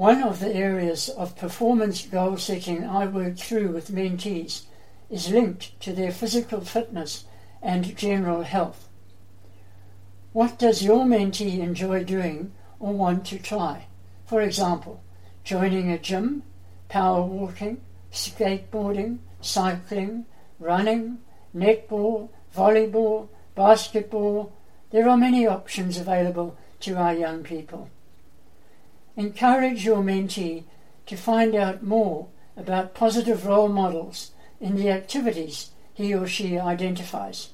One of the areas of performance goal setting I work through with mentees is linked to their physical fitness and general health. What does your mentee enjoy doing or want to try? For example, joining a gym, power walking, skateboarding, cycling, running, netball, volleyball, basketball. There are many options available to our young people. Encourage your mentee to find out more about positive role models in the activities he or she identifies.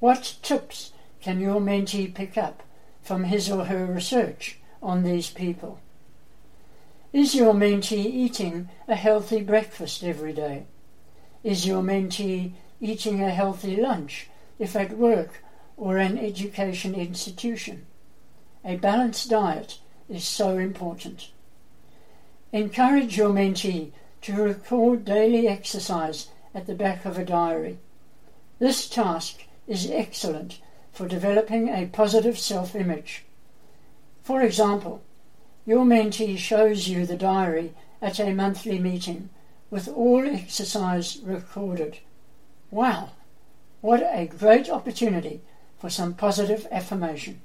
What tips can your mentee pick up from his or her research on these people? Is your mentee eating a healthy breakfast every day? Is your mentee eating a healthy lunch if at work or an education institution? A balanced diet is so important. Encourage your mentee to record daily exercise at the back of a diary. This task is excellent for developing a positive self image. For example, your mentee shows you the diary at a monthly meeting with all exercise recorded. Wow, what a great opportunity for some positive affirmation.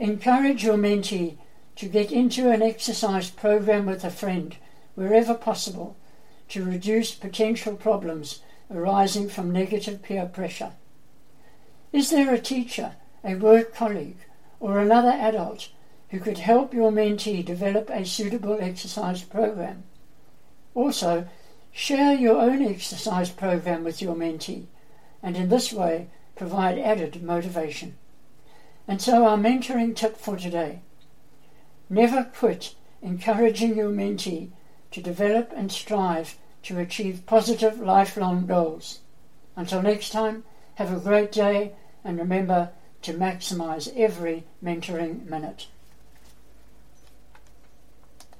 Encourage your mentee to get into an exercise program with a friend wherever possible to reduce potential problems arising from negative peer pressure. Is there a teacher, a work colleague, or another adult who could help your mentee develop a suitable exercise program? Also, share your own exercise program with your mentee and in this way provide added motivation. And so, our mentoring tip for today never quit encouraging your mentee to develop and strive to achieve positive lifelong goals. Until next time, have a great day and remember to maximize every mentoring minute.